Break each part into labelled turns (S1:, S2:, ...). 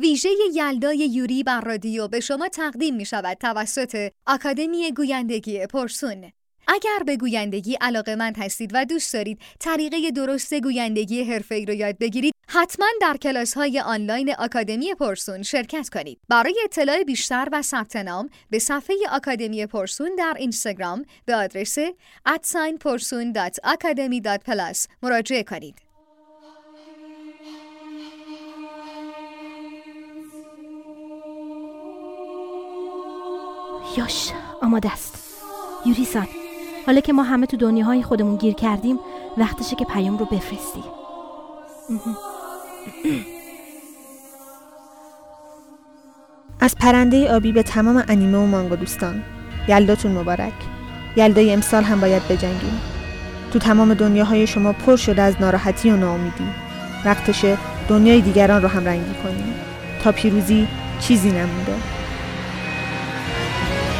S1: ویژه یلدای یوری بر رادیو به شما تقدیم می شود توسط آکادمی گویندگی پرسون. اگر به گویندگی علاقه مند هستید و دوست دارید طریقه درست گویندگی حرفه‌ای رو یاد بگیرید حتما در کلاس های آنلاین آکادمی پرسون شرکت کنید برای اطلاع بیشتر و ثبت نام به صفحه آکادمی پرسون در اینستاگرام به آدرس @porsun.academy.plus مراجعه کنید
S2: یاش آماده است. یوری سان حالا که ما همه تو دنیاهای خودمون گیر کردیم وقتشه که پیام رو بفرستی.
S3: از پرنده آبی به تمام انیمه و مانگا دوستان یلداتون مبارک. یلدای امسال هم باید بجنگیم. تو تمام دنیاهای شما پر شده از ناراحتی و ناامیدی. وقتشه دنیای دیگران رو هم رنگی کنیم. تا پیروزی چیزی نمونده.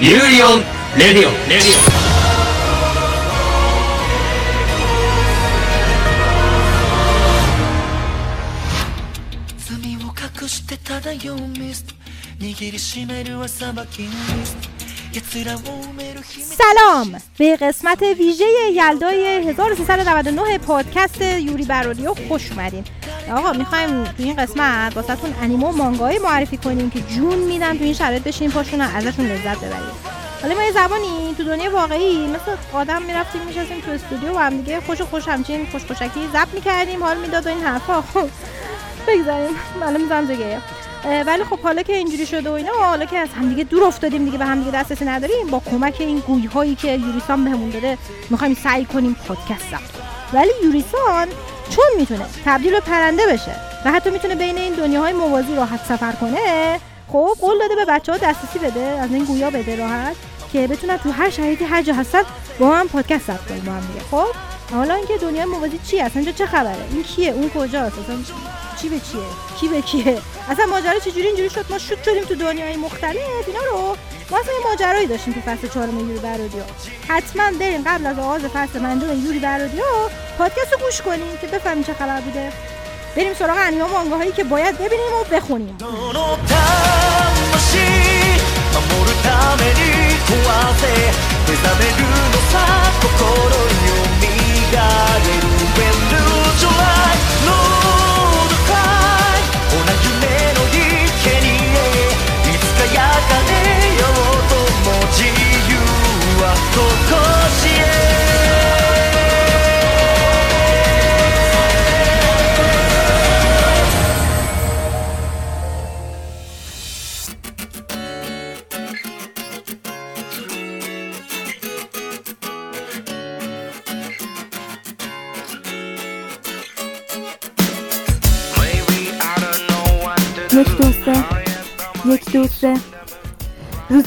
S4: یوریون رادیو رادیو して漂うミスト握りしめるはさばきのミスト
S2: سلام به قسمت ویژه یلدای 1399 پادکست یوری برادیو خوش اومدین آقا می‌خوایم تو این قسمت واسهتون انیمه و مانگای معرفی کنیم که جون میدن تو این شرایط بشین پاشون ازشون لذت ببرید حالا ما یه زبانی تو دنیا واقعی مثل آدم می‌رفتیم میشستیم تو استودیو و هم دیگه خوش خوش همچین خوش خوشکی ضبط می‌کردیم. حال می‌داد و این حرفا. خب بگذاریم. حالا می‌ذارم دیگه ولی خب حالا که اینجوری شده و اینا حالا که از همدیگه دور افتادیم دیگه به همدیگه دسترسی نداریم. با کمک این گوی هایی که یوریسان بهمون داده می‌خوایم سعی کنیم پادکست ولی یوریسان چون می‌تونه تبدیل به پرنده بشه و حتی می‌تونه بین این دنیاهای موازی راحت سفر کنه خب قول داده به بچه ها دسترسی بده از این گویا بده راحت که بتونن تو هر شرایطی هر جا هستن با هم پادکست ضبط کنیم با هم دیگه. خب حالا اینکه دنیای موازی چی هست اینجا چه خبره؟ این کیه؟ اون کجاست اصلا چی به چیه؟ کی به کیه؟ اصلا ماجرا چجوری اینجوری شد؟ ما شوت شدیم تو دنیای مختلف اینا رو یه ماجرایی داشتیم تو فصل چهارم یوری برادیو حتما بریم قبل از آغاز فصل پنجم یوری برادیو پادکست رو گوش کنیم که بفهمیم چه خبر بوده. بریم سراغ انیمه و مانگاهایی که باید ببینیم و بخونیم.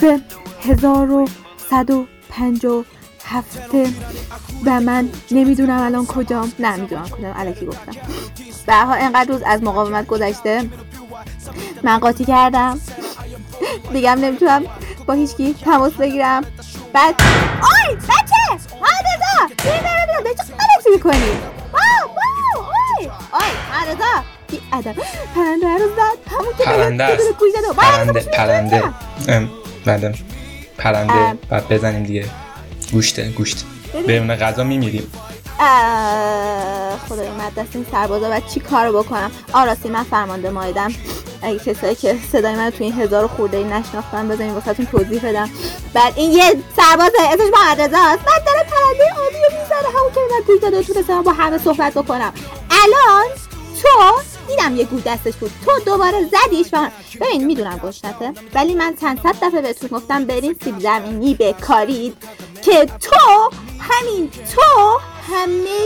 S2: روز هزار و من نمی‌دونم الان کجام. نه می‌دونم کجام. علکی گفتم. به حال انقدر روز از مقاومت گذشته. من قاطی کردم. دیگه نمی‌تونم با هیچکی تماس بگیرم. بعد آی! بچه! حادثا ببینم ببینم چه غلطی می‌کنی؟ آی آی حادثا بی ادب پرنده رو زد همون که
S5: پرنده است. پرنده پرنده. بعد پرنده بعد بزنیم دیگه. گوشته گوشت. بدون غذا میمیریم.
S3: خدای من دست این سربازا و چی کار بکنم؟ آراستی من فرمانده مایدم. اگه کسایی که صدای من تو این هزار خورده ای نشناختن بزنین واسهتون توضیح بدم. بعد این یه سربازه اسمش معرضه است. بعد داره پرنده رو می‌زنه همون که من توی داده تونستم با همه صحبت بکنم. الان تو دیدم یه گود دستش بود. تو دوباره زدیش و ببین می‌دونم گشنته ولی من چند صد دفعه بهتون گفتم برین سیب زمینی بکارید که تو همین تو همه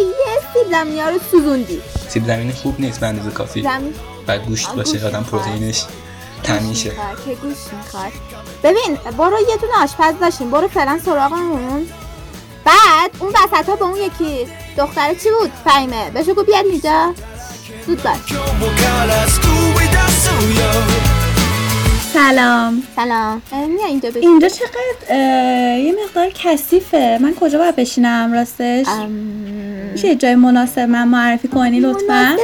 S3: سیب زمینی ها رو سوزوندی.
S5: سیب زمینی خوب نیست به اندازه کافی. زمین... بعد گوشت باشه آدم پروتئینش تمیشه
S3: که گوشت می‌خواد. ببین برو یه دونه آشپز داشتیم. برو فعلا سراغمون. بعد اون وسط ها به اون یکی دختره چی بود؟ فهمه بهش گفت بیاد اینجا. زود
S6: سلام.
S3: سلام. میا اینجا
S6: بشین. اینجا چقدر یه مقدار کثیفه. من کجا باید بشینم راستش. میشه جای مناسب من معرفی کنی لطفا؟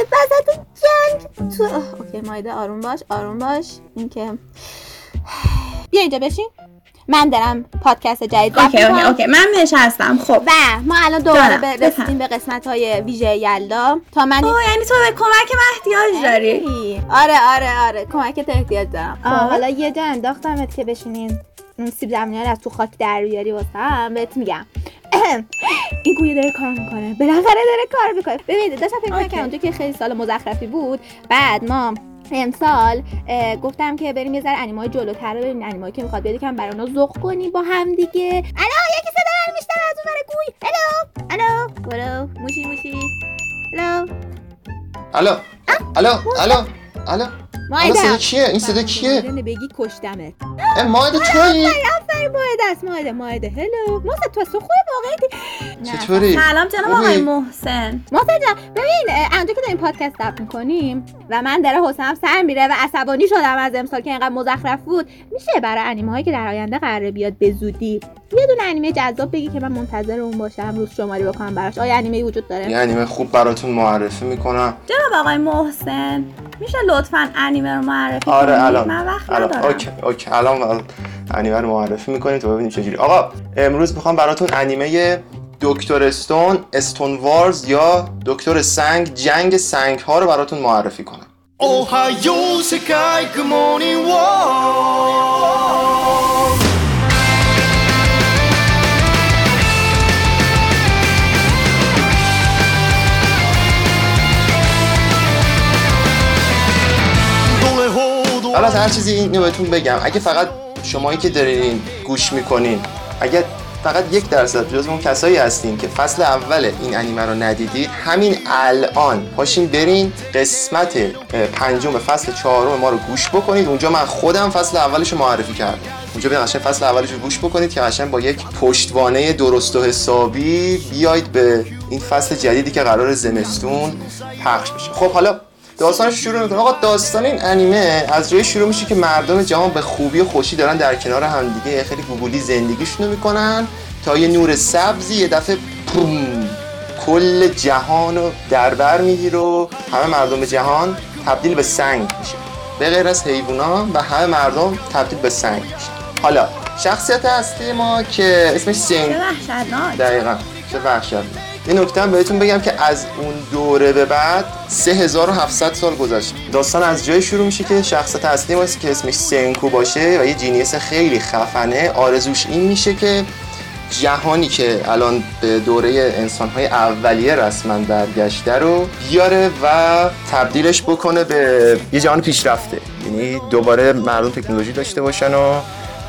S3: جنگ. تو اوکی مایده. آروم باش آروم باش. اینکه بیا اینجا بشین. من دارم پادکست جدید
S6: اوکی اوکی. اوکی. من نشستم خب.
S3: و ما الان دوباره به- رسیدیم به قسمت های ویژه یلدا. تا من
S6: اوه یعنی تو به کمک من احتیاج داری.
S3: آره آره آره. کمکت احتیاج دارم.
S6: خب.
S3: حالا یه جا انداختمت که بشینین اون سیب زمینی رو از تو خاک در بیاری واسه هم. بهت میگم. این گویه داره کار می‌کنه. بالاخره داره کار می‌کنه. ببینید داشتم فکر. می‌کنم اونجا که خیلی سال مزخرفی بود. بعد ما امسال گفتم که بریم یه ذره انیمای جلوتر رو ببینیم انیمایی که می‌خواد بیاد یکم برای اونا ذوق کنیم با هم دیگه. الو یکی صدا رو میشنوه از اون ور گوی. الو الو برو موشی موشی. الو
S7: الو الو الو الو الان صدا
S3: مایده
S7: کیه این صدا کیه
S3: بگی کشتمت
S7: اه، ماهد تویی
S3: آفرین ماهده است ماهده ماهده هلو محسن تو از تو خوبه واقعا
S7: چطوری
S6: سلام جناب؟ آقای محسن
S3: محسن جان ببین اه، اونجا که داریم پادکست ضبط می‌کنیم و من داره حسنم سر میره و عصبانی شدم از امسال که اینقدر مزخرف بود میشه برای انیمه هایی که در آینده قراره بیاد به زودی؟ یه دونه انیمه جذاب بگی که من منتظر اون باشم روز شماری بکنم براش. آیا انیمه وجود داره؟
S7: یه انیمه خوب براتون معرفی می‌کنم.
S6: جناب آقای محسن میشه لطفا انیمه رو معرفی
S7: آره
S6: کنید
S7: الان.
S6: من وقت
S7: الان.
S6: ندارم
S7: okay. okay. الان انیمه رو معرفی می‌کنیم تا ببینیم چجوری آقا امروز می‌خوام براتون انیمه دکتر Stone Stone Wars یا دکتر سنگ جنگ سنگ ها رو براتون معرفی کنم
S4: おはよう世界 good morning world
S7: حالا از هر چیزی اینو بهتون بگم اگه فقط شمایی که دارین گوش می‌کنین اگه فقط یک درصد جز اون کسایی هستین که فصل اول این انیمه رو ندیدید همین الان پاشین برین قسمت پنجم فصل چهارم ما رو گوش بکنید. اونجا من خودم فصل اولش رو معرفی کردم. اونجا برین قشنگ فصل اولش رو گوش بکنید که قشنگ با یک پشتوانه درست و حسابی بیاید به این فصل جدیدی که قرار زمستون پخش بشه. خب حالا داستانش شروع می‌کنه. آقا داستان این انیمه از جایی شروع میشه که مردم جهان به خوبی و خوشی دارن در کنار همدیگه خیلی گوگولی زندگیشونو می‌کنن تا یه نور سبزی یه دفعه پوم کل جهان رو در بر می‌گیره و همه مردم جهان تبدیل به سنگ میشه. به غیر از حیوونا و همه مردم تبدیل به سنگ میشه. حالا شخصیت اصلی ما که اسمش
S6: وحشتناک.
S7: دقیقا. چه وحشت یه نکته هم بهتون بگم که از اون دوره به بعد 3700 سال گذشته داستان از جای شروع میشه که شخصیت اصلی ما که اسمش سنکو باشه و یه جینیس خیلی خفنه آرزوش این میشه که جهانی که الان به دوره انسانهای اولیه رسما برگشته رو بیاره و تبدیلش بکنه به یه جهان پیشرفته. یعنی دوباره مردم تکنولوژی داشته باشن و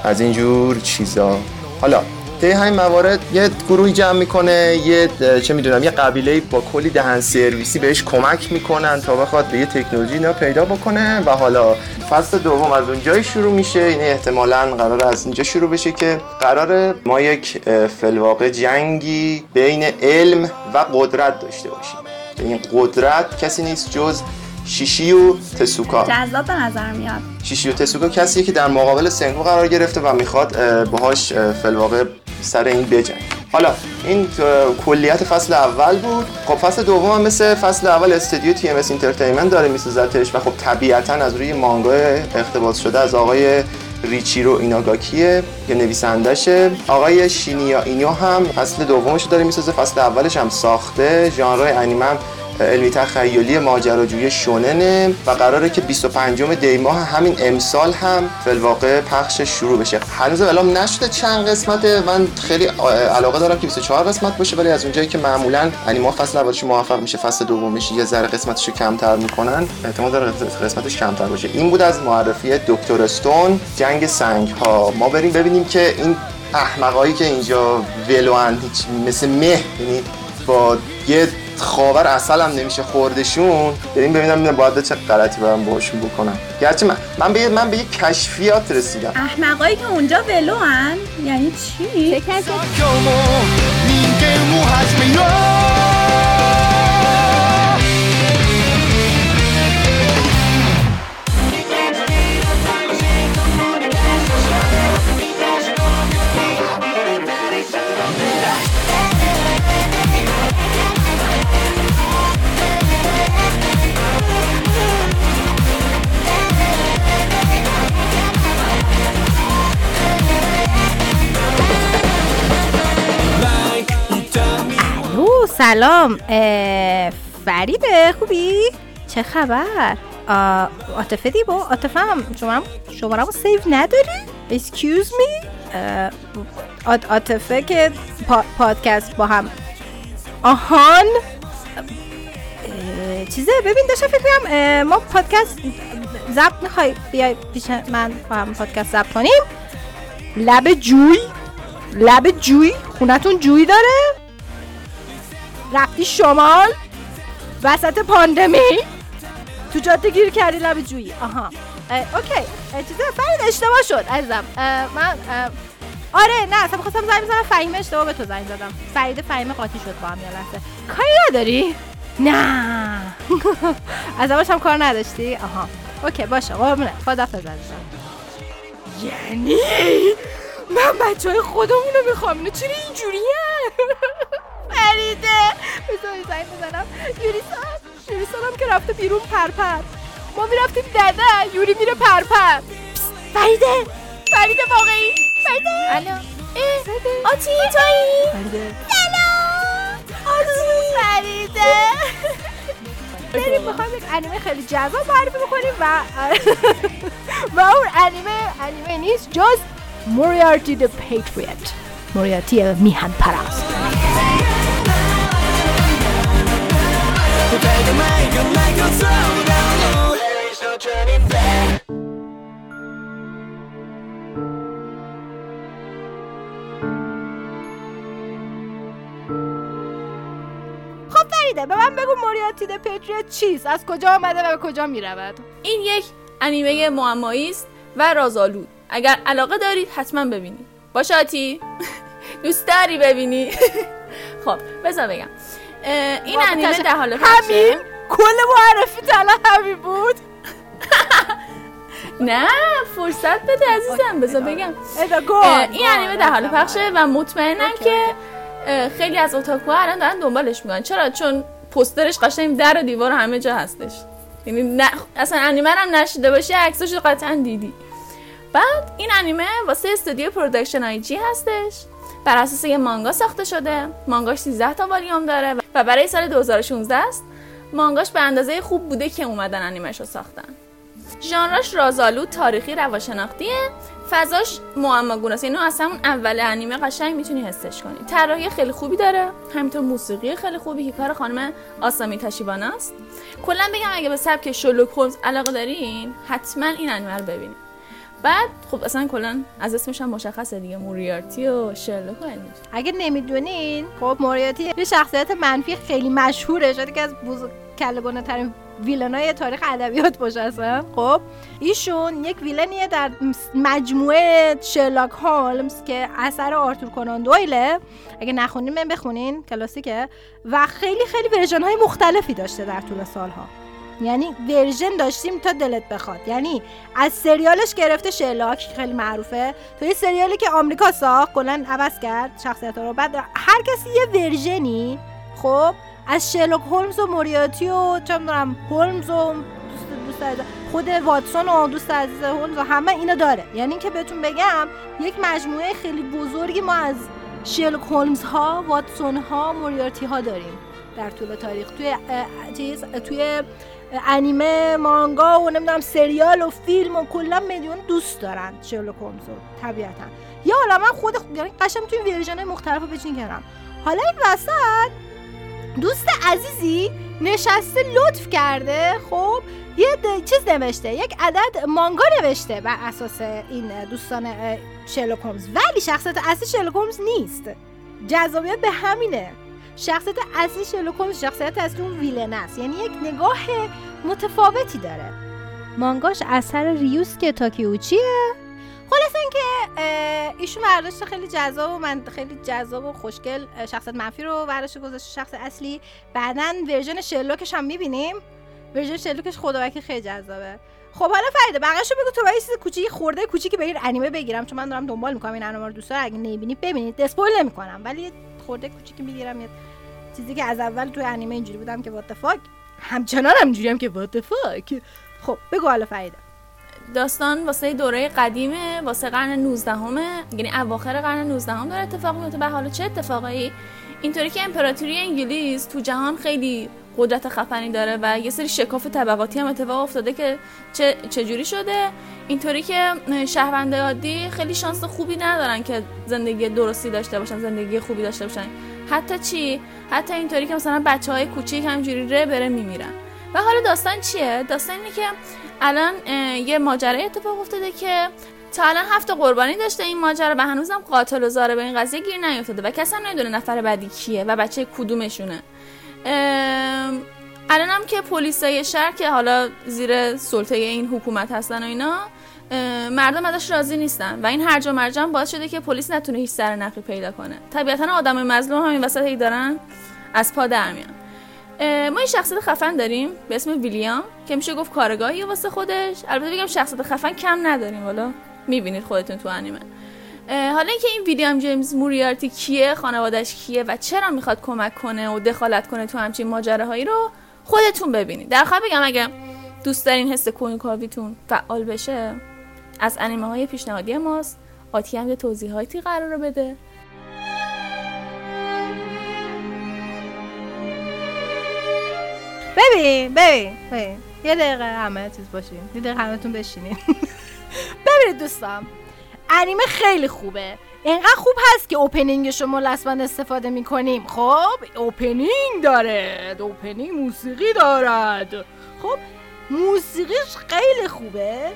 S7: از اینجور چیزا. حالا طی همین موارد یه گروهی جمع می‌کنه یه چه می‌دونم یه قبیله با کلی دهن سرویسی بهش کمک می‌کنن تا بخواد به یه تکنولوژی اینا پیدا بکنه و حالا فصل دوم از اونجایی شروع میشه. یعنی احتمالا قرار از اینجا شروع بشه که قرار ما یک فلواقع جنگی بین علم و قدرت داشته باشیم. این قدرت کسی نیست جز شیشیو تسوکا.
S6: جذاب به نظر میاد.
S7: شیشیو تسوکا کسیه که در مقابل سنگو قرار گرفته و می‌خواد اه، باهاش اه، فی‌الواقع سر این بجنگ حالا این کلیت فصل اول بود. خب فصل دوم هم مثل فصل اول استودیو TMS Entertainment داره میسازتش و خب طبیعتا از روی مانگا اقتباس شده از آقای ریچیرو ایناگاکیه که نویسندشه آقای شینیا اینو هم فصل دومش داره می‌سازه فصل اولش هم ساخته. ژانر انیمه علمی تخیلی ماجراجویی شوننه و قراره که 25 دی ماه همین امسال هم فلواقع پخشش شروع بشه. هنوز اعلام نشده چند قسمته. من خیلی علاقه دارم که 24 قسمت باشه ولی از اونجایی که معمولا انیما فصل اولش موفق میشه فصل دومش یه ذره قسمتش کمتر می‌کنن. احتمال داره قسمتش کمتر باشه. این بود از معرفی دکتر استون جنگ سنگ ها ما بریم ببینیم که این احمقایی که اینجا ولوان هیچ مثل مه یعنی با یه خاور اصل هم نمیشه خوردشون. بریم ببینم ببینم باید چه غلطی برم باشون بکنم. گرچه من من به یه- من به یه کشفیات رسیدم.
S6: احمقایی که اونجا ولو هن. یعنی چی؟
S2: سلام فریده خوبی؟ چه خبر؟ عاطفه دیبا عاطفه هم شما شماره سیو نداری؟ اه، عاط- عاطفه که پا- پادکست با هم آهان اه، چیزه ببین داشتم فکر کنم ما پادکست ضبط می‌خوای بیای پیش من با هم پادکست ضبط کنیم لب جوی لب جوی خونتون جوی داره رفتی شمال وسط پاندمی؟ تو جاده گیر کردی لب جویی. آها. اه، okay. اه، چیزه فرید اشتباه شد. عزیزم. اه، من آره نه اصلا می‌خواستم زنگ بزنم فهیم اشتباه به تو زنگ زدم. فرید فهیم قاطی شد با هم یه لحظه. کاری نداری؟ نه. از اولش هم کار نداشتی؟ آها. okay باشه قربونه عزیزم یعنی؟ من بچه های خودمون می‌خوام. اینو چرا اینجوریه؟ فریده بذاری زنگ بزنم. یوریسان یوریسان هم که رفته بیرون پرپر. ما می‌رفتیم دده. یوری میره پرپر. فریده فریده واقعی. فریده الو. آتی تویی فریده سلام. آتی فریده بریم می‌خوایم یک انیمه خیلی جذاب معرفی بکنیم و و اون انیمه انیمه نیست جز موریارتی د پیتریت. موریارتی میهن پرست خب فریده به من بگو موریارتی د پیتریت چیست؟ از کجا آمده و به کجا می‌رود؟
S8: این یک انیمه معمایی است و رازآلود. اگر علاقه دارید حتما ببینید. باشه آتی. دوست داری ببینی. خب بذار بگم. این انیمه در حال
S2: همین کل معرفی تلا همین بود.
S8: نه فرصت بده عزیزم بذار بگم. این انیمه در حال پخشه و مطمئنم که خیلی از اوتاکوها الان دارن دنبالش می‌کنن چرا؟ چون پوسترش قشنگ در و دیوار همه جا هستش. یعنی نه اصلا انیمه هم ندیده باشی عکسش قطعا دیدی. بعد این انیمه واسه استودیو Production I.G هستش. بر اساس یه مانگا ساخته شده. مانگاش 13 تا والیوم داره و برای سال 2016 است مانگاش به اندازه خوب بوده که اومدن انیمش رو ساختن. ژانرش رازآلود تاریخی روانشناختیه فضاش معماگونه است یعنی از همون اول انیمه قشنگ می‌تونی حسش کنی. طراحی خیلی خوبی داره همینطور موسیقی خیلی خوبی که کار خانم آسامی تشیبانا است. کلا بگم اگه به سبک شلوک هولمز علاقه دارین حتما این انیمه رو ببینید. بعد خب اصلا کلا از اسمش هم مشخصه دیگه موریارتی و شرلوک و.
S2: اگه نمی‌دونین خب موریاتی یه شخصیت منفی خیلی مشهوره شاید که از بزرگ کلگونه ترین ویلنای تاریخ ادبیات باشه اصلا. خب ایشون یک villain یه در مجموعه شرلاک هولمز که اثر آرتور کنان دویله. اگه نخوندین حتما بخونین کلاسیکه. و خیلی خیلی ورژن های مختلفی داشته در طول سالها. یعنی ورژن داشتیم تا دلت بخواد. یعنی از سریالش گرفته شرلاک که خیلی معروفه. تو یه سریالی که آمریکا ساخت کلا عوض کرد شخصیت رو. بعد هر کسی یه ورژنی خب از شرلوک هولمز و موریاتی و چه می‌دونم هولمز و دوست دوست خود واتسون و دوست عزیز هولمز و همه اینو داره. یعنی که بهتون بگم یک مجموعه خیلی بزرگی ما از شرلوک هولمز ها واتسون ها موریارتی ها داریم در طول تاریخ. توی چیز توی انیمه مانگا و نمی‌دونم سریال و فیلم و کلا میلیون دوست دارن شرلوک هولمز رو طبیعتا. یا حالا من خود یعنی قشنگ توی ورژن مختلف رو بچین کنم حالا این وسط دوست عزیزی نشسته لطف کرده خب یه چیز نوشته یک عدد مانگا نوشته بر اساس این دوستان شرلوک ولی شخصیت اصلی شرلوک نیست. جذابیت به همینه. شخصیت اصلی شرلوک هولمز شخصیت اصلی اون ویلن است. یعنی یک نگاه متفاوتی داره. مانگاش اثر ریوسکه تاکیوچیه خلاص اینکه ایشون برداشت خیلی جذاب و من خیلی جذاب و خوشگل شخصیت منفی رو برداشت گذاشت شخص اصلی. بعدا ورژن شرلوکش هم می‌بینیم. ورژن شرلوکش خدا وکیل خیلی جذابه. خب حالا فریده بقیه‌شو بگو تو باید چیز کوچیک خورده کوچیکی به این انیمه بگیرم چون من دارم دنبال می‌کنم این انیمه رو دوست دارم. اگه نمی‌بینید ببینید. spoil نمی‌کنم ولی خورده کوچیکی می‌گیرم یه چیزی که از اول تو انیمه اینجوری بودم که what the fuck همچنان هم هم که what خب بگو حالا فریده
S8: داستان واسه دوره قدیمه واسه قرن 19 همه یعنی اواخر قرن 19 هم داره اتفاق میفته و حالا چه اتفاقایی؟ اینطوری که امپراتوری انگلیس تو جهان خیلی قدرت خفنی داره و یه سری شکاف طبقاتی هم اتفاق افتاده که چه چجوری شده؟ اینطوری که شهرونده عادی خیلی شانس خوبی ندارن که زندگی درستی داشته باشن زندگی خوبی داشته باشن. حتی چی؟ حتی اینطوری که مثلا بچه های کوچیک همجوری ره بره میمیرن. و حالا داستان چیه؟ داستان اینه که الان یه ماجرای اتفاق افتاده که تا الان هفت قربانی داشته این ماجرا و هنوزم قاتل و زاره به این قضیه گیر نیافتاده و کسی هم نمی‌دونه نفر بعدی کیه و بچه کدومشونه. الان هم که پلیسای شهر که حالا زیر سلطه این حکومت هستن و اینا مردم ازش راضی نیستن و این هرج و مرجان باعث شده که پلیس نتونه هیچ سر نقی پیدا کنه. طبیعتا آدم مظلوم همین وسط هی دارن از پا در میان. ما این شخصیت خفن داریم به اسم ویلیام که میشه گفت کارگاهی واسه خودش. البته بگم شخصیت خفن کم نداریم حالا می‌بینید خودتون تو انیمه. حالا اینکه این ویلیام جیمز موریارتی کیه خانوادش کیه و چرا می‌خواد کمک کنه و دخالت کنه تو همچین ماجراهایی رو خودتون ببینید. در بگم اگه دوست دارین حس کنجکاویتون فعال بشه از انیمه های پیشنهادی ماست. آتی هم یه توضیحاتی قرار بده.
S2: ببین ببین ببین. یه دقیقه همه چیز باشیم یه دقیقه همه تون بشینین. ببینید دوستان. انیمه خیلی خوبه. اینقدر خوب هست که اوپنینگش رو ملسبن استفاده می‌کنیم. خب اوپنینگ داره. اوپنینگ موسیقی دارد. خب موسیقیش خیلی خوبه.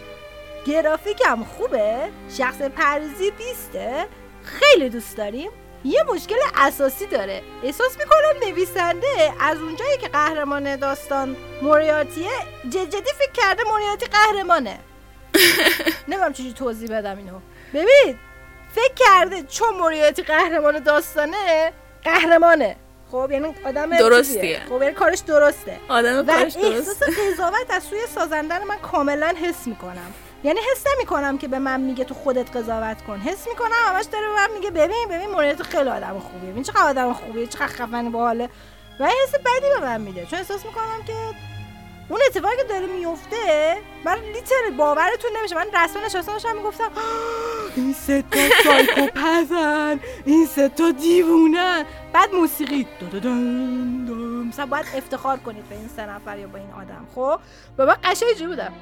S2: گرافیک هم خوبه. شخص پرزی بیسته. خیلی دوست داریم. یه مشکل اساسی داره. احساس می‌کنم نویسنده از اونجایی که قهرمان داستان موریاتیه جدی فکر کرده موریاتی قهرمانه. نمیم چجوری توضیح بدم اینو. ببین فکر کرده چون موریاتی قهرمان داستانه قهرمانه. خب یعنی آدم
S8: درستیه.
S2: خب یعنی کارش درسته.
S8: آدم کارش درسته
S2: احساس قضاوت از سوی سازنده من کاملا حس می‌کنم. یعنی حس نمی کنم که به من میگه تو خودت قضاوت کن. حس می‌کنم همش داره به من میگه ببین ببین موریت خیلی آدم خوبیه. ببین چقدر آدم خوبیه چقدر خفنی باحاله. و این حس بدی به من میده. چون احساس می‌کنم که اون اتفاقی که داره میفته من لیتر باورتون نمیشه. من رسما نشسته داشتم می‌گفتم این سه تا سایکوپزن این سه تا دیوونن بعد موسیقی مثلا باید افتخار کنید به این سه نفر یا با این آدم خب؟ و من قشنگ بودم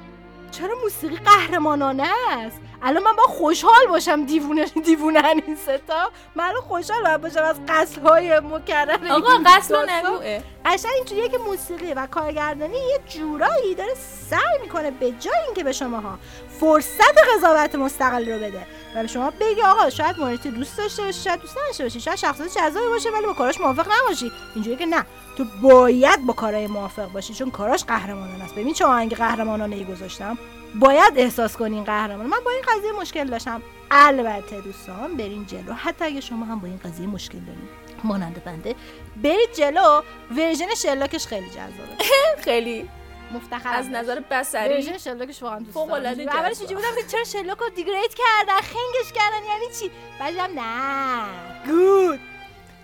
S2: چرا موسیقی قهرمانانه است؟ الان من با خوشحال باشم دیوونه دیوونه این ستا من خوشحال باشم از قتل های مکرر
S8: آقا قتل نگوه
S2: قشنگ اینجوریه که موسیقی و کارگردانی یه جورایی داره سعی می‌کنه به جای اینکه به شماها فرصت قضاوت مستقل رو بده و به شما بگی آقا شاید موریتی دوست داشته باشی شاید دوست نداشته باشی شاید شخصیت جذابی باشه ولی با کاراش موافق نباشی. اینجوری که نه. تو باید با کارهای موافق باشی چون کاراش قهرمانانه است. ببین چه آهنگ قهرمانانه ای گذاشتم. باید احساس کنین قهرمان. من با این قضیه مشکل داشتم. البته دوستان برین جلو. حتی اگه شما هم با این قضیه مشکل دارین. مانند بنده. برید جلو. ورژن شلاکش خیلی جذابه.
S8: خیلی.
S2: مفتخر
S8: از نظر بصری.
S2: ورژن شلاکش واقعا دوست دارم. اولش اینجوری بودم که چرا شلاک رو دیگریت کردن؟ خنگش کردن؟ یعنی چی؟ بعد نه. گود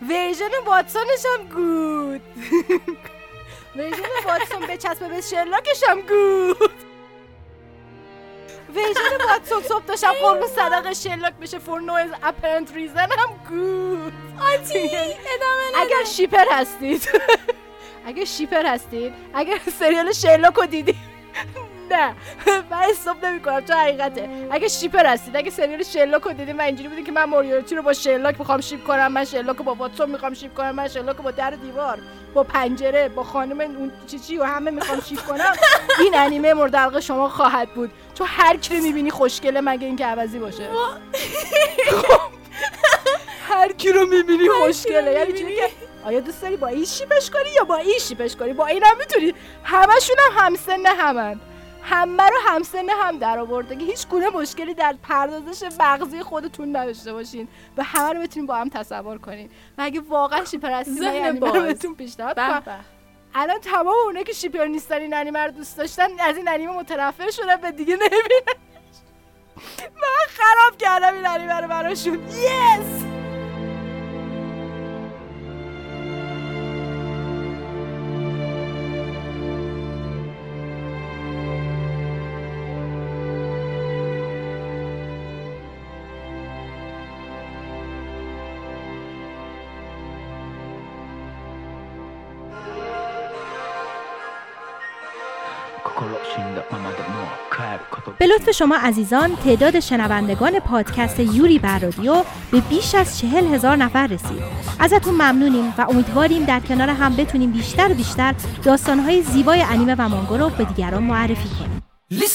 S2: ورژن واتسونش هم گود. ورژن واتسون به چسبه به شلاکش هم گود. ورژن واتسون صبح داشتم قربون صدق شلاک بشه فور نویز اپرنت ریزن هم گود.
S8: آتی ادامه
S2: اگر شیپر هستید اگر شیپر هستید اگر سریال شرلاک رو دیدید نه. من حساب نمی کنم چون حقیقته. اگه شیپر هستید اگه سریال شرلاک رو دیدید من اینجوری بودی که من موریورتی رو با شرلاک می‌خوام شیپ کنم من شرلاک رو با واتسون می‌خوام شیپ کنم من شرلاک رو با در دیوار با پنجره با خانم اون چی چی و همه می‌خوام شیپ کنم این انیمه مورد علاقه شما خواهد بود. چون هر کی می‌بینی خوشگله مگه اینکه عوضی باشه. خب. هر کی رو می‌بینی خوشگله. یعنی چی که آیا دوست داری با این شیپش کنی یا با این شیپش کنی؟ با این هم می‌تونی. همشون هم همسن همن. همه رو همسن هم در آورده که هیچ گونه مشکلی در پردازش مغزی خودتون نداشته باشین و همه رو بتونین با هم تصور کنین. و اگه واقعا شیپر هستین
S8: ذهن باز.
S2: بهتون پیشنهاد الان تمام اونه که شیپر نیستن این انیمه رو دوست داشتن از این انیمه متنفر شدن به دیگه نمی‌بینن من خراب کردم این انیمه رو براشون. یس به لطف شما عزیزان تعداد شنوندگان پادکست یوری بر رادیو به بیش از چهل هزار نفر رسید. ازتون ممنونیم و امیدواریم در کنار هم بتونیم بیشتر و بیشتر داستانهای زیبای انیمه و مانگا رو به دیگران معرفی کنیم.
S4: リ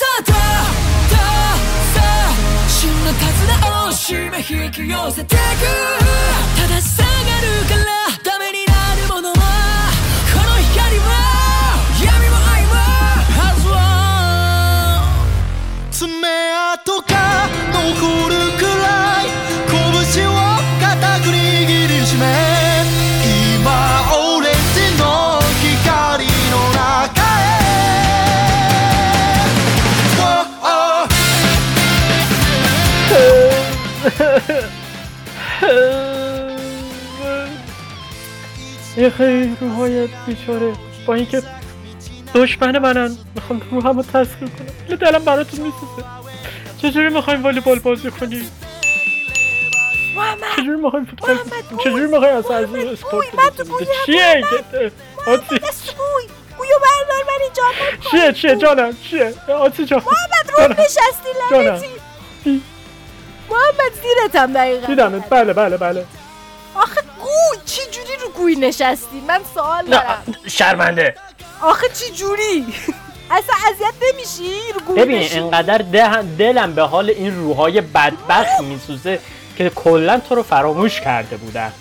S9: یه خیلی روحای بیچاره. با اینکه دشمن منن. می‌خوام روحمو تسخیر کنم. ولی دلم براتون میسوزه. چجوری می‌خوایم والیبال بازی کنیم؟ چجوری می‌خوایم فوتبال چجوری می‌خوایم اصلا از این اسپورت چیه که آتی
S2: گوی گویو بردار من اینجا
S9: چیه چیه؟ جانم چیه؟ آتی جان.
S2: محمد رو
S9: جانم.
S2: نشستی
S9: جانم.
S2: لعنتی محمد زیرتم دقیقا.
S9: دیدمت بله بله بله.
S2: آخه گوی چی جوری رو گوی نشستی؟ من سوال
S9: نه
S2: دارم.
S9: شرمنده.
S2: آخه چی جوری؟ اصلا اذیت نمیشی؟ رو گوی
S9: ببین
S2: نشی؟
S9: انقدر دلم به حال این روحای بدبخت میسوزه که کلا تو رو فراموش کرده بودن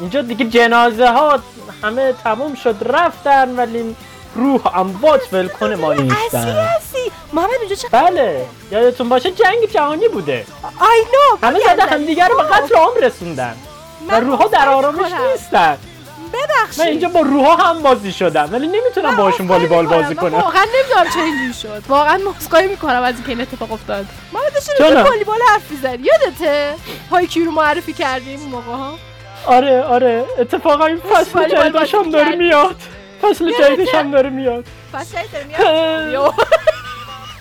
S9: اینجا دیگه جنازه ها همه تموم شد رفتن ولی روح اموات ولکن ما نیستن.
S2: هستی؟ محمد اونجا چه
S9: بله یادتون باشه جنگ جهانی بوده.
S2: I know
S9: همه زده همدیگه رو به قتل عام رسوندن. و
S2: من
S9: روحها در آرامش. نیستن.
S2: ببخشید.
S9: من اینجا با روحها هم بازی شدم ولی نمی‌تونم باشون والیبال بازی کنم.
S2: واقعا نمی‌دونم چه اینجوری شد. واقعا مسخره می‌کنم از اینکه این اتفاق افتاد. ما داشتیم والیبال حرف می‌زدیم یادته؟ هایکیو رو معرفی کردیم اون موقع ها.
S9: آره آره. اتفاقا این فصل جدیدش هم داره. میاد. فصل جدیدش هم داره میاد.
S2: شاید داره میاد.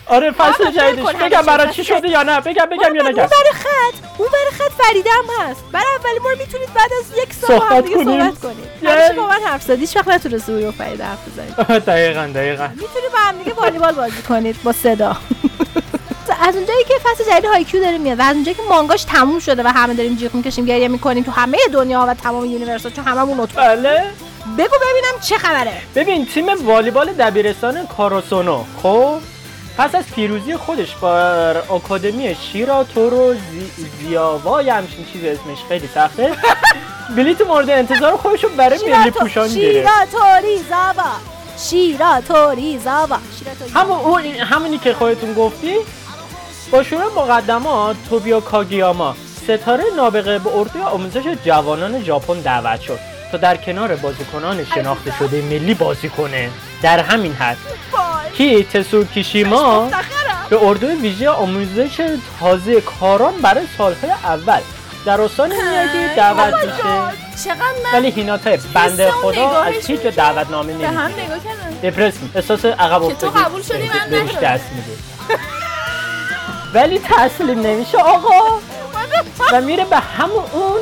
S9: آره فصل
S2: ول
S9: جدیدش.
S2: کن
S9: بگم برای. چی شده یا نه؟ بگم بگم یا نگم.
S2: اون بر خط. اون بر خط فریده هم هست. برای اولین بار می‌تونید بعد از یک سال هم
S9: صحبت
S2: دیگه
S9: کنیم.
S2: صحبت کنید. همیشه با من حرف زدی هیچ وقت نتونستی روی فریده حرف بزنید.
S9: دقیقا دقیقا.
S2: می‌تونید با هم دیگه والیبال بازی کنید با صدا. از اونجایی که فصل جدید هایکیو داره میاد و از اونجایی که مانگاش تموم شده و همه داریم جیغ می‌کشیم گریه می‌کنیم تو همه دنیا و تمام universe چون هممون
S9: بله.
S2: بگو ببینم چه خبره.
S9: ببین تیم والیبال دبیرستان کاروسونو خب؟ پس از پیروزی خودش با آکادمی شیرا تورو زی... زیاوا همچین چیزی اسمش خیلی سخته. بلیت مورد انتظار خودش رو برای ملی پوشان گرفت.
S2: شیرا توری زاوا. شیرا توری زاوا توری
S9: همون اون همونی که خودتون گفتی؟ با شروع مقدمات توبیو کاگیاما. ستاره نابغه به اردوی آموزش جوانان ژاپن دعوت شد. تا در کنار بازیکنان شناخته شده ملی بازی کنه. در همین حد. کی تسو کیشیما به اردوی ویژه آموزش تازه کاران برای سالهای اول. در استان میاگی دعوت میشه.
S8: چقدر من
S9: ولی هیناتا بنده خدا از هیچ جا دعوتنامه
S8: به هم نگاه
S9: دپرس می احساس عقب
S8: که تو
S9: افتادی.
S8: قبول شدی، من
S9: بهش
S8: ندارم.
S9: دست میده. ولی تسلیم نمیشه آقا. و میره به همون اون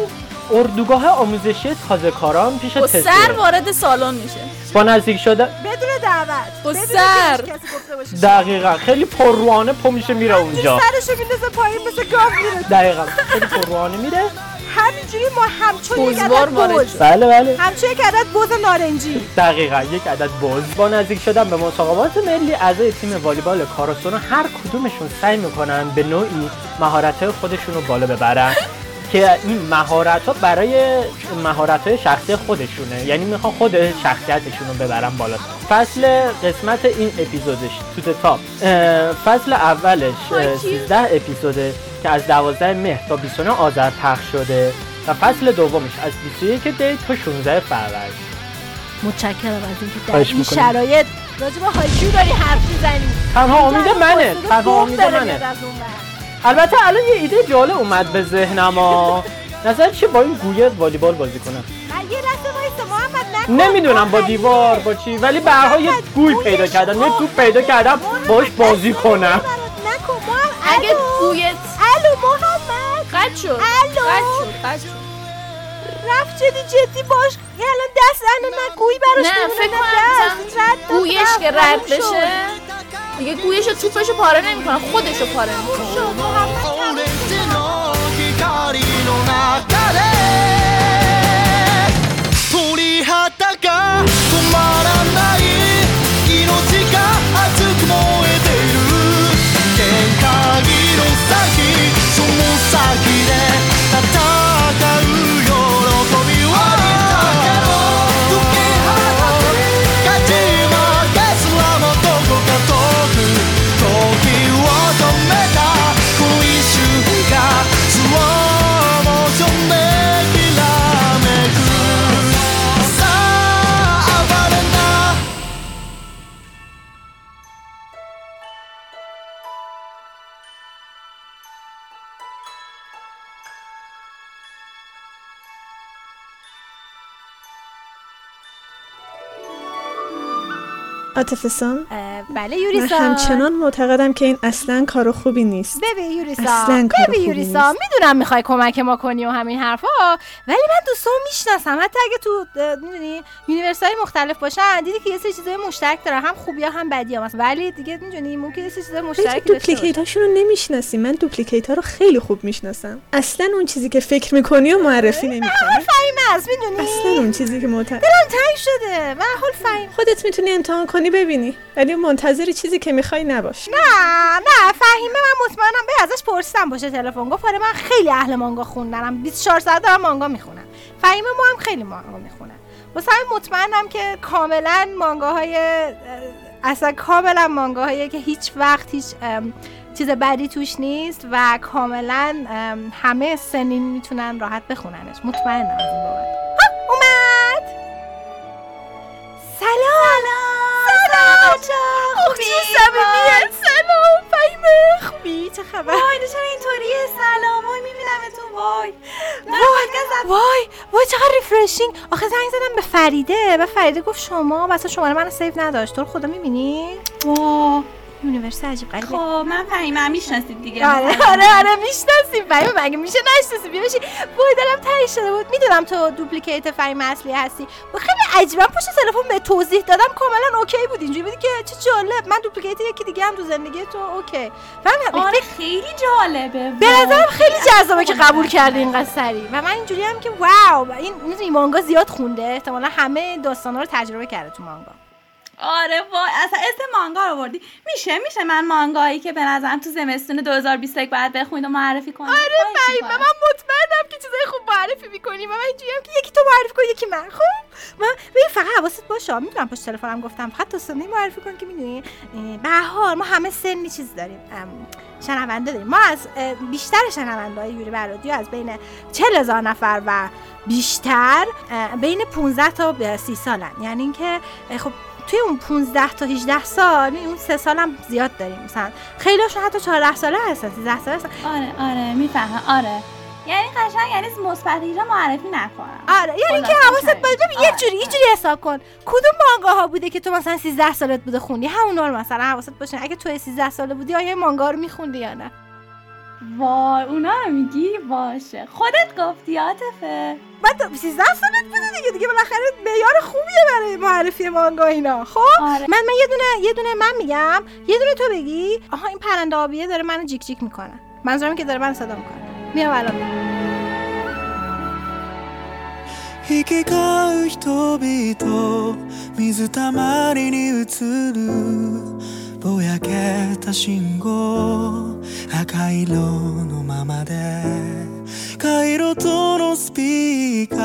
S9: اردوگاه آموزشی تازه کاران پیش تسو
S8: سر وارد سالن میشه.
S9: با نزدیک شدن
S2: بدون دعوت.
S8: سر.
S9: دقیقا. خیلی پرروانه پا میشه میره اونجا.
S2: سرشو میندازه پایین مثل گاو میره.
S9: دقیقا. خیلی پرروانه میره.
S2: همینجوری ما همچون یک عدد
S8: شد.
S9: بله بله.
S2: همچون یک عدد بز نارنجی.
S9: دقیقا. یک عدد باز با نزدیک شدن به مسابقات ملی اعضای تیم والیبال کاراسونا هر کدومشون سعی می‌کنن به نوعی مهارت خودشون رو بالا ببرن. که این مهارت ها برای مهارت های شخصی خودشونه. یعنی می‌خوان خود شخصیتشون رو ببرن بالا. فصل قسمت این اپیزودش تو تاپ فصل اولش اه، 13 اپیزوده که از 12 مهر تا 29 آذر پخش شده. و فصل دومش از 21 دی تا 16 فروردین.
S2: متشکرم از اینکه در این. شرایط راجع به هایکیو داری حرف می‌زنی.
S9: تنها امید منه. تنها امید منه. البته الان یه ایده جالب اومد به ذهنم ها. نظر چی با این گویه والیبال بازی کنم؟
S2: یه محمد
S9: نمی‌دونم با دیوار با چی ولی به هر یه گوی پیدا کردم یه توپ پیدا کردم باش بازی کنم.
S8: اگه گویت
S2: الو محمد.
S8: قد شد
S2: الو.
S8: قد شد.
S2: رفت جدی جدی باش. یه الان دست نه گوی براش
S8: نه فکر. کنم گویش که رد. بشه. دیگه گویشو توپشو پاره نمی‌کنه خودشو پاره می‌کنه
S10: سام
S2: بله
S10: من
S2: یوریسا
S10: همچنان معتقدم که این اصلا کار خوبی نیست.
S2: ببین یوریسا.
S10: اصلاً کار خوبی
S2: یوریسا
S10: نیست.
S2: می‌دونم می‌خوای کمک ما کنی و همین حرفا ولی من دوستان می‌شناسم. حتی اگه تو می‌دونی یونیورسیتی مختلف باشن دیدی که یه سری چیزای مشترک داره هم خوبی ها هم بدی ها. ولی دیگه می‌دونی ممکن یه سری چیزای مشترک
S10: دوپلیکیت هاشون رو نمی‌شناسی. من دوپلیکیت ها رو خیلی خوب می‌شناسم. اصلا اون چیزی که فکر می‌کنی و معرفی نمی‌کنی.
S2: فهیم می‌دونی؟
S10: اصلا اون چیزی که معتقد
S2: دلم تنگ شده. من حال فهیم
S10: خودت می‌تونی امتحان کنی ببینی. ولی منتظر چیزی که می‌خوای نباش.
S2: نه نه فهیمه من مطمئنم به ازش پرسیدم باشه تلفن. گفت آره من خیلی اهل مانگا خوندنم. 24 ساعت دارم مانگا می‌خونم. فهیمه ما هم خیلی مانگا می‌خونم واسه مطمئنم که کاملا مانگاهای اه، اصلا کاملا مانگاهایی که هیچ وقت هیچ چیز بدی توش نیست و کاملا ام، همه سنین می‌تونن راحت بخوننش. مطمئنم از این بابت. اومد! سلام! سلام خوبی صمیمیه سلام فهیمه. خوبی چه خبر؟
S6: وای چرا اینطوریه سلام وای میبینمتون وای.
S2: وای وای وای چقدر refreshing آخه زنگ زدم به فریده. و فریده گفت شما. مثلا شماره منو save نداشت. تو رو خدا می‌بینی؟
S6: وا
S2: universe ی عجیب غریبه.
S6: خب من فهیمم می‌شناسید دیگه.
S2: آره آره آره می‌شناسیم فهیم مگه میشه نشناسی بیا بشی وای دلم تنگ شده بود. می‌دونم تو duplicate فهیم اصلی هستی. و خیلی عجیبا پشت تلفن به توضیح دادم کاملا okay بود. اینجوری بودی که چه جالب. من duplicate یکی دیگه هم تو زندگی تو okay. فهم
S6: آره خیلی جالبه.
S2: به نظرم خیلی جذابه که قبول کرده اینقدر سریع و من اینجوری هم که wow. این می‌دونی مانگا زیاد خونده. احتمالا همه داستانا رو تجربه کرده تو مانگا.
S6: آره وای اصلا اسم مانگا رو بردی میشه میشه من مانگایی که به نظرم تو زمستون 2021 باید بخونید و معرفی کنم
S2: آره فهیمه من مطمئنم که چیزای خوب معرفی می‌کنی. و من اینجوری هم که یکی تو معرفی کن یکی من. خب؟ من ببین فقط حواست باشه. می‌دونم پشت تلفنم گفتم. فقط داستانی معرفی کن که می‌دونی. به هر حال ما همه سنی چیز داریم. شنونده داریم. ما از بیشتر شنونده های یوری برادیو از بین 40 هزار نفر و بیشتر بین 15 تا به 30 سالن. یعنی اینکه خب توی اون 15 تا 18 سال اون سه سال هم زیاد داریم مثلا. خیلیشون حتی 14 ساله هستن 13 ساله هستن.
S6: آره آره می‌فهمم. آره. یعنی قشنگ یعنی مثبت ایجا معرفی نکنم.
S2: آره یعنی که حواست. باشه. ببین
S6: آره،
S2: یک جوری یه جوری حساب کن. کدوم مانگاها بوده که تو مثلا 13 سالت بوده خوندی؟ همونا رو مثلا حواست باشه. اگه تو 13 ساله بودی آیا این مانگا رو میخوندی یا نه؟
S6: وای اونا رو میگی باشه خودت گفتی عاطفه
S2: بعد تو 13 سالت بوده دیگه دیگه بالاخره معیار خوبیه برای معرفی مانگا اینا خب
S6: آره.
S2: من من یه دونه یه دونه من میگم یه دونه تو بگی آها این پرنده آبیه داره منو جیک جیک میکنه منظورم که داره منو صدا میکنه میام الان
S4: 行き交う人々水たまりに映る ぼやけた信号赤色のままで回路とのスピーカ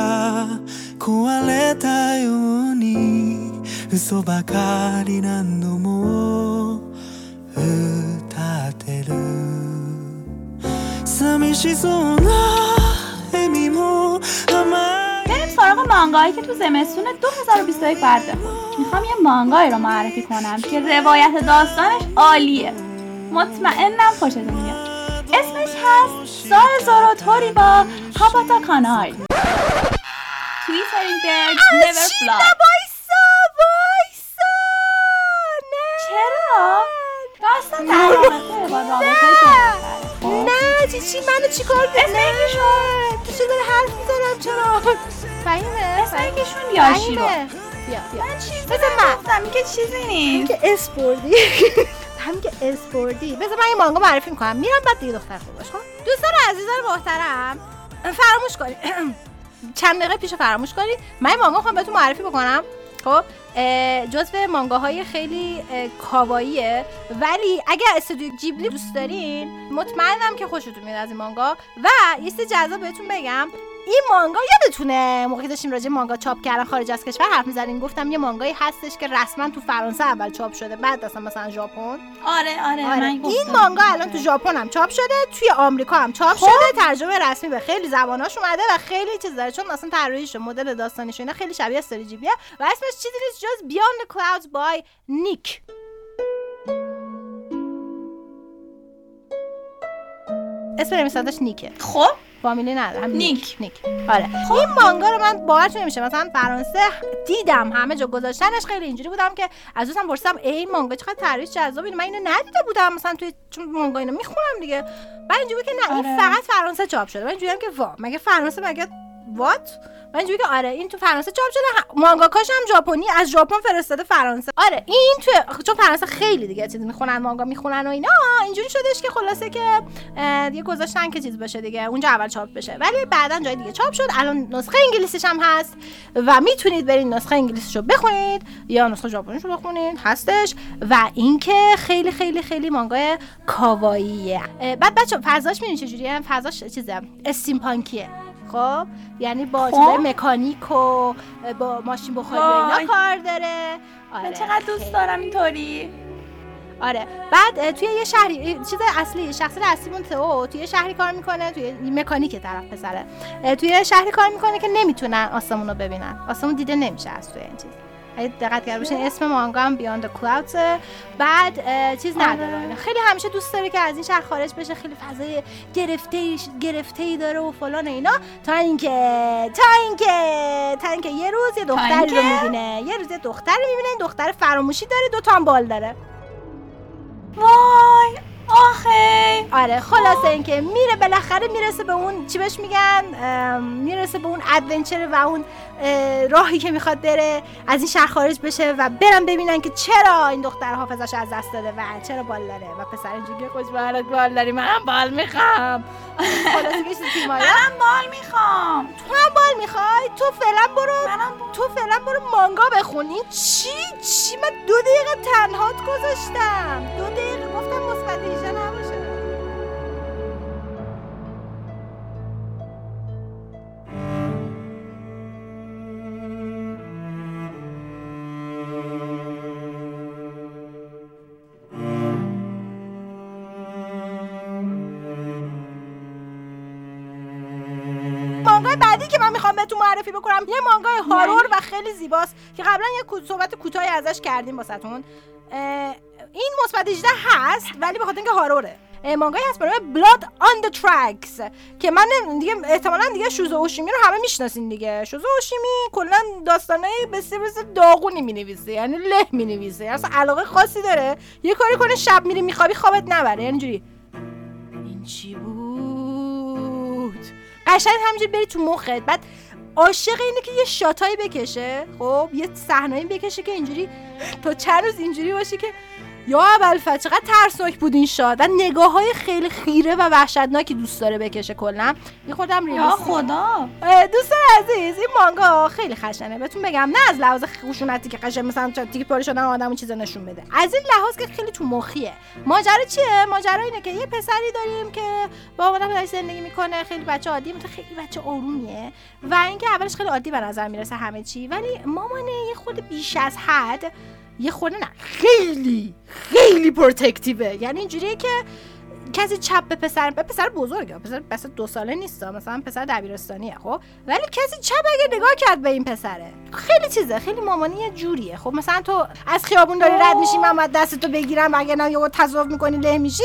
S4: ー壊れたように嘘ばかり何度も歌ってる。寂しそうな笑みも甘い
S6: بریم سراغ مانگایی که تو زمستون 2021 باید می‌خوام یه مانگایی رو معرفی کنم که روایت داستانش عالیه. مطمئنم خوشتون میاد. اسمش هست سار زوراتوری با هاباتا کانای. Twittering bird never fly
S2: چی؟ چی منو چیکار
S6: اسم یکیشون
S2: تو چه حرف می‌زنم چرا؟ فهیمه
S6: اسم یکیشون یاشیرو
S2: فهیمه. بیا بیا.
S6: من چیزی. نگفتم. که چیزی نیست.
S2: که اس بردی. همین که اسپوردی بذار من این مانگا معرفی می‌کنم. میرم بعد دیگه دختر خوب باش خب؟ دوستان عزیزان محترم فراموش کنید. چند دقیقه پیش فراموش کنید. من این مانگا خواهم بهتون معرفی بکنم. خب جزو مانگاهای خیلی کاواییه. ولی اگر استودیو جیبلی دوست دارین مطمئنم که خوشتون میاد از این مانگا. و یه چیز جذاب بهتون بگم. این مانگا یادتونه موقعی داشتیم راجع مانگا چاپ کردن خارج از کشور حرف می‌زنیم گفتم یه مانگایی هستش که رسما تو فرانسه اول چاپ شده بعد اصلا مثلا ژاپن
S6: آره آره,
S2: آره.
S6: من
S2: این. مانگا الان تو ژاپن هم چاپ شده توی آمریکا هم چاپ
S6: خب.
S2: شده ترجمه رسمی به خیلی زباناش اومده و خیلی چیز داره چون اصلا طراحیش مدل داستانیش اینا خیلی شبیه استوری جیبلیه و اسمش چیزی نیست جز the Clouds by نیک اسم نویسندش نیکه
S6: خب
S2: فامیلی نداره. هم
S6: نیک.
S2: نیک. آره. این مانگا رو من باورتون نمیشه مثلا فرانسه دیدم همه جا گذاشتنش خیلی اینجوری بودم که از دوستم پرسیدم ای این مانگا چقدر طراحیش جذابه؟ اینو من اینو ندیده بودم. مثلا توی چون مانگا اینو می‌خونم دیگه. بعد اینجوری که نه این
S6: آره.
S2: فقط فرانسه چاپ شده. من اینجوری که وا مگه فرانسه مگه وات من اینجوری که آره این تو فرانسه چاپ شده. مانگاکاش هم ژاپنی از ژاپن فرستاده فرانسه. آره این تو چون فرانسه خیلی دیگه چیز می‌خونن مانگا می‌خونن و اینا اینجوری شدش که خلاصه که دیگه گذاشتن که چیز بشه دیگه اونجا اول چاپ بشه. ولی بعدا جای دیگه چاپ شد. الان نسخه انگلیسیش هم هست و می‌تونید برین نسخه انگلیسیش رو بخونید یا نسخه ژاپنیش رو بخونید هستش. و اینکه خیلی خیلی خیلی مانگای کاواییه. بعد بچه فضاش می‌دونی چجوریه؟ فضاش چیزه استیمپانکیه. خب یعنی با
S6: خب.
S2: مکانیک و با ماشین بخاری و. اینا کار داره آره
S6: من چقدر دوست. دارم اینطوری
S2: آره بعد توی یه شهری چیز اصلی شخصیت اصلیمون تو توی یه شهری کار می‌کنه توی مکانیک طرف پسره توی یه شهری کار می‌کنه که نمی‌تونن آسمون رو ببینن آسمون دیده نمیشه از توی این چیز دقت کرده باشین اسم مانگا هم بیاند کلاودز بعد چیز نداره.
S6: آره.
S2: خیلی همیشه دوست داره که از این شهر خارج بشه خیلی فضای گرفته گرفته ای داره و فلان و اینا. تا اینکه تا اینکه تا اینکه یه روز یه دختری رو؟ می‌بینه. یه روز یه دختری می‌بینه. این دختر فراموشی داره دو تا بال داره.
S6: وای! آخه.
S2: آره خلاصه اینکه میره بالاخره می‌رسه به اون چی بهش میگن؟ می‌رسه به اون ادونچر و اون اه، راهی که می‌خواد بره از این شهر خارج بشه و برن ببینن که چرا این دختر حافظش از دست داده و چرا بال داره و پسر اینجوری خوش بالت بال داری. منم بال می‌خوام. خلاصه تیمایی
S6: منم بال می‌خوام.
S2: تو هم بال می‌خوای؟ تو فعلا برو.
S6: منم.
S2: تو فعلا برو مانگا بخون. این چی؟ چی؟ من دو دقیقه تنهات گذاشتم. دو دقیقه گفتم مثبت بهتون معرفی بکنم. یه مانگای هارور و خیلی زیباست که قبلا یه صحبت کوتاهی ازش کردیم واسهتون. این مثبت 18 هست ولی به خاطر اینکه هاروره. اه، مانگایی هست نام بلاد آن the Tracks که من دیگه احتمالا دیگه شوزو اوشیمی رو همه می‌شناسین دیگه. شوزو اوشیمی کلا داستانای بسیار بسیار داغونی می‌نویسه یعنی له می‌نویسه. اصلا علاقه خاصی داره. یه کاری کنه شب میری میخوابی خوابت نبره. یعنی اینجوری. این چی بود؟ قشنگ همینجوری بری تو مخت. بعد عاشق اینه که یه شاتایی بکشه. خب یه صحنه‌ای بکشه که اینجوری تا چند روز اینجوری باشه که یا اول چقدر ترسناک بود این شات و نگاه های خیلی خیره و وحشتناکی دوست داره بکشه کلا. یه خودم
S6: یا خدا.
S2: دوستان عزیز این مانگا خیلی خشنه. بهتون بگم نه از لحاظ خشونتی که قشنگ مثلا تیک پاره شدن آدمو چیزا نشون بده. از این لحاظ که خیلی تو مخیه. ماجرا چیه؟ ماجرا اینه که یه پسری داریم که با مادر پدرش زندگی می‌کنه خیلی بچه عادی مثلا خیلی بچه آرومیه. و اینکه اولش خیلی عادی به نظر می‌رسه همه چی. ولی مامانه یه خود بیش از حد یه خورده نه خیلی خیلی پروتکتیوه. یعنی اینجوریه که کسی چپ به پسر به پسر بزرگه. پسر بس دو ساله نیست. مثلا پسر دبیرستانیه خب؟ ولی کسی چپ اگه نگاه کرد به این پسره خیلی چیزه خیلی مامانی یه جوریه. خب مثلا تو از خیابون داری رد میشی من باید دستتو بگیرم اگه نه یهو تصادف می‌کنی له میشی.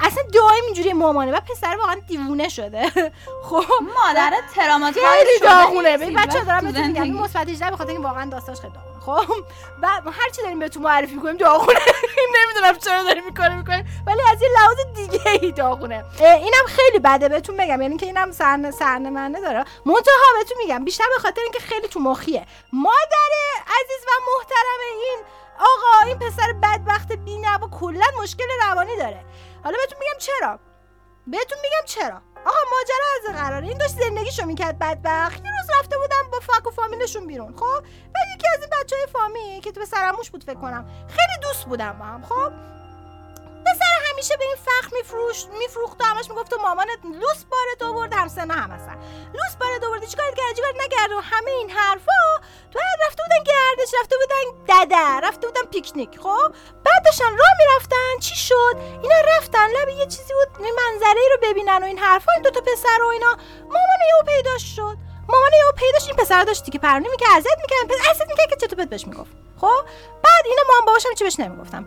S2: اصلا دائم اینجوری مامانه و پسر واقعا دیوونه شده. خب؟
S6: مادر تراماتایز
S2: خیلی داغونه.
S6: نیستی
S2: ببین بچه
S6: وقتی
S2: دارم
S6: تو
S2: بهتون میگم. مثبت 18 بخاطر اینکه واقعا داستانش خیلی داغونه. خب بعد هر چی داریم بهتون معرفی کنیم داغونه. نمی‌دونم چرا داریم می‌کنه می‌کنه ولی از یه لحاظ دیگه ای داغونه اینم خیلی بده بهتون بگم یعنی که اینم سرن سرن منه داره. منتها بهتون میگم بیشتر به خاطر اینکه خیلی تو مخیه. مادر عزیز و محترم این آقا این پسر بدبخت بینوا کلا مشکل روانی داره. حالا بهتون میگم چرا. بهتون میگم چرا. آقا ماجرا از قراره. این داشت زندگیشو می‌کرد بدبخت. یه روز رفته بودم با فک و فامیلشون بیرون خب؟ بعد یکی از این بچه های فامیل که تو سرموش بود فکر کنم خیلی دوست بودم با هم خب؟ پسر همیشه به این فخر میفروش میفروخت و همش می‌گفت تو مامانت لوس بارت آورد هم سنا هم هستن. لوس بارت آورد. چیکار کرد چیکار نکرد. و همه این حرفا تو رفته بودن گردش رفته بودن دده رفته بودن پیکنیک. خب بعد داشتن راه می‌رفتن. چی شد؟ اینا رفتن. لب یه چیزی بود منظره ای رو ببینن و این حرفا این دوتا پسر و اینا. مامان یهو پیداش شد. مامان یهو پیداش این پسر داشتی که پرونی می‌کرد ازت می‌کرد پس ازت می‌کرد که چطور بهش می‌گفت. خب بعد اینا مامان باباشم چی بهش نمی‌گفتن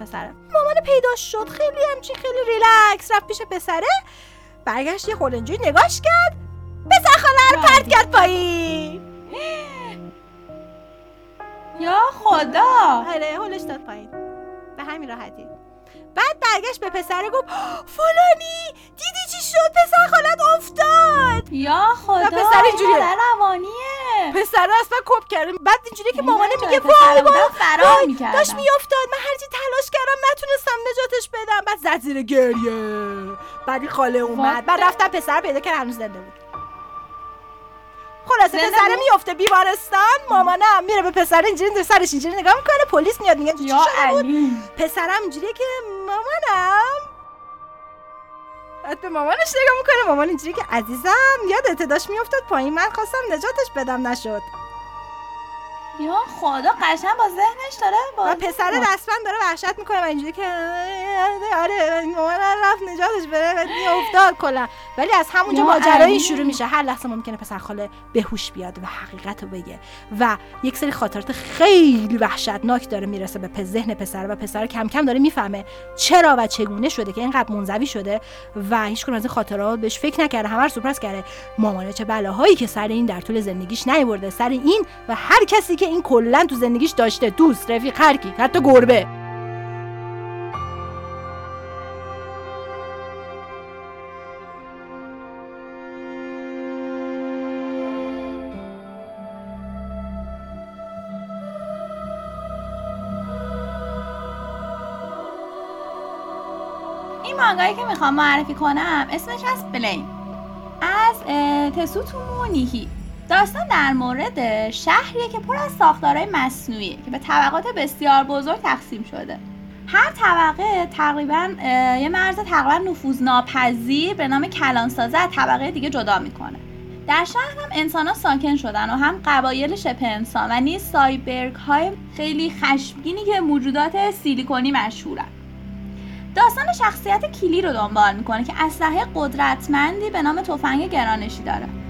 S2: مامان پیداش شد. خیلی همچین خیلی ریلکس. رفت پیش پسره. برگشت یه خورده اینجوری نگاش کرد. پسر خاله رو پرت کرد پایین.
S6: یا خدا.
S2: آره هولش داد پایین. به همین راحتی. بعد برگشت به پسره گفت فلانی دیدی چی شد؟ پسر خالت افتاد.
S6: یا خدا
S2: پسر اینجوریه.
S6: پدر روانیه.
S2: پسر اصلا کپ کرد بعد اینجوری که مامانه میگه وای وای
S6: فرار می‌کردم.
S2: داشت میافتاد. من هرچی تلاش کردم نتونستم نجاتش بدم. بعد زد زیر گریه. بعد خاله اومد. بعد رفتن پسر پیدا کرد هنوز زنده بود. خلاصه
S6: زنده
S2: پسر
S6: بود؟
S2: میفته بیمارستان. مامانم میره به پسر اینجوری سرش اینجوری نگاه می‌کنه. پلیس میاد میگه چی شده بود؟ پسرم اینجوریه که مامانم به مامانش نگاه می‌کنه. مامان اینجوری که عزیزم یادت داشت میافتاد پایین. من خواستم نجاتش بدم. نشد.
S6: یا خدا قشنگ با ذهنش داره
S2: و
S6: با
S2: پسر دستمند داره وحشت می‌کنه و اینجوری که آره مامان رفت نجاتش بده بعد افتاد کلا. ولی از همونجا
S6: یا
S2: ماجرا
S6: علی.
S2: این شروع میشه. هر لحظه ممکنه پسر خاله بهوش بیاد و حقیقت رو بگه. و یک سری خاطرات خیلی وحشتناک داره می‌رسه به ذهن پسر و پسر کم کم داره می‌فهمه چرا و چگونه شده که اینقدر منزوی شده و هیچ از این خاطرات بهش فکر نکرده. همه رو سورپرایز کرده. مامانه چه بلاهایی که سر این در طول زندگیش نیورده. سر این و هر کسی که این کلا تو زندگیش داشته. دوست رفیق هر کی. حتی گربه.
S6: این مانگایی که می‌خوام معرفی کنم اسمش از بلین از اه، تسوتومو نیهی داستان در مورد شهریه که پر از ساختارهای مصنوعیه که به طبقات بسیار بزرگ تقسیم شده. هر طبقه تقریبا یه مرز تقریبا نفوذناپذیر به نام کلانسازه از طبقه دیگه جدا می‌کنه. در شهر هم انسان ها ساکن شدن و هم قبایل شبه انسان و نیز سایبرگ های خیلی خشمگینی که موجودات سیلیکونی مشهورن. داستان شخصیت کلی رو دنبال می‌کنه که اسلحه قدرتمندی به نام تفنگ گرانشی داره.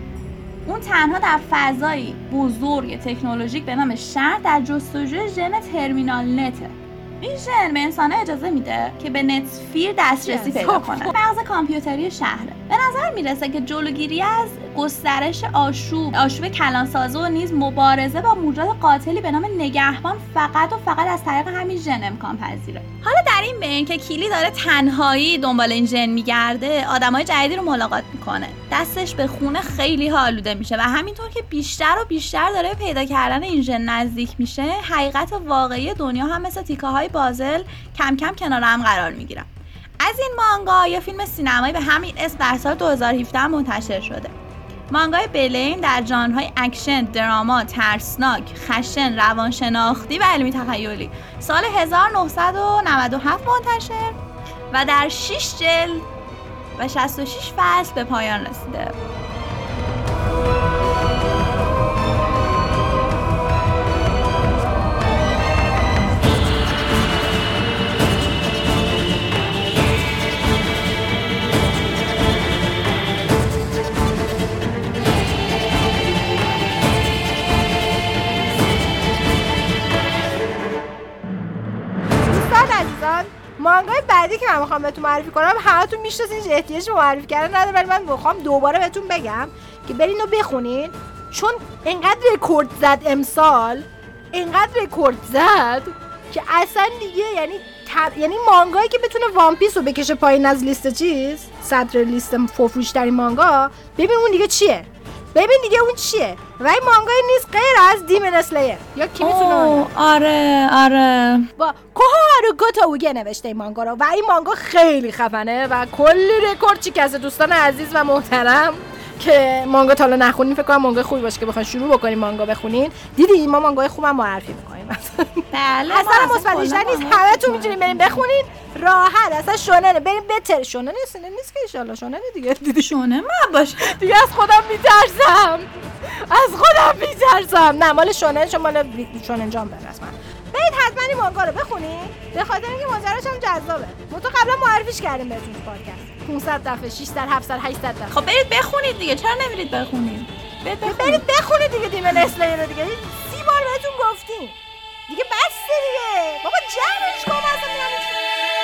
S6: اون تنها در فضایی بزرگ تکنولوژیک به نام شهر در جستجوی ژن ترمینال نته. این ژن به انسان اجازه میده که به نتفیر دسترسی. پیدا
S2: خب،
S6: کنه مغز کامپیوتری شهره. به نظر می‌رسه که جلوگیری از گسترش آشوب آشوب کلانسازی و نیز مبارزه با موجود قاتلی به نام نگهبان فقط و فقط از طریق همین ژن امکان پذیره. حالا در این بین که کیلی داره تنهایی دنبال این ژن میگرده آدمای جدیدی رو ملاقات می‌کنه. دستش به خونه خیلی آلوده میشه و همینطور که بیشتر و بیشتر داره به پیدا کردن این ژن نزدیک میشه حقیقت واقعی دنیا هم مثل تیکه های پازل کم کم کنار هم قرار می‌گیرن از این مانگا یه فیلم سینمایی به همین اسم در سال 2017 منتشر شده مانگای Blame در ژانرهای اکشن، drama، ترسناک، خشن، روانشناختی و علمی تخیلی سال 1997 منتشر و در 6 جلد و 66 فصل به پایان رسیده.
S2: مانگای بعدی که من می‌خوام بهتون معرفی کنم همتون می‌شناسین هیچ احتیاج به معرفی کردن نداره ولی من می‌خوام دوباره بهتون بگم که برین و بخونین. چون انقدر رکورد زد امسال انقدر رکورد زد که اصلا دیگه یعنی تر... یعنی مانگایی که بتونه One Piece رو بکشه پایین از لیست چیز صدر لیست فروش ترین مانگا ببین اون دیگه چیه. ببین دیگه اون چیه؟ و این مانگای نیست غیر از Demon Slayer. یا کی می‌تونه
S6: اوه، آره آره.
S2: کویوهارو گوتوگه نوشته این مانگا رو. و این مانگا خیلی خفنه و کلی رکورد شکسته دوستان عزیز و محترم. که مانگا تا حالا نخونین فکر کنم مانگا خوبی باشه که بخواین شروع بکنین مانگا بخونین. دیدی ما مانگای خوبم معرفی می‌کنیم.
S6: بله
S2: اصلا مثبت بیشتر نیست. همه تو می‌تونین بریم بخونین. راحت اصلا شوننه بریم بتر. شونه نیست نیست که ایشالله شونه دیگه. دیدی؟
S6: شونه من باشه.
S2: دیگه از خودم میترسم. از خودم میترسم. نه مال شونه چون مال شونه جام به رسما برید حتما این مانگا رو بخونین. به خاطر اینکه ماجراش هم جذابه. ما تو قبلا معرفیش کردیم بهتون تو پادکست. 500 دفعه 600 700 800 دفعه.
S6: خب برید بخونید دیگه چرا نمیرید بخونید؟ برید بخونید.
S2: برید بخونید. دیگه دیمن اسلیر رو دیگه. سی بار بهتون گفتیم. دیگه بس دیگه. بابا جمعش کن اصلا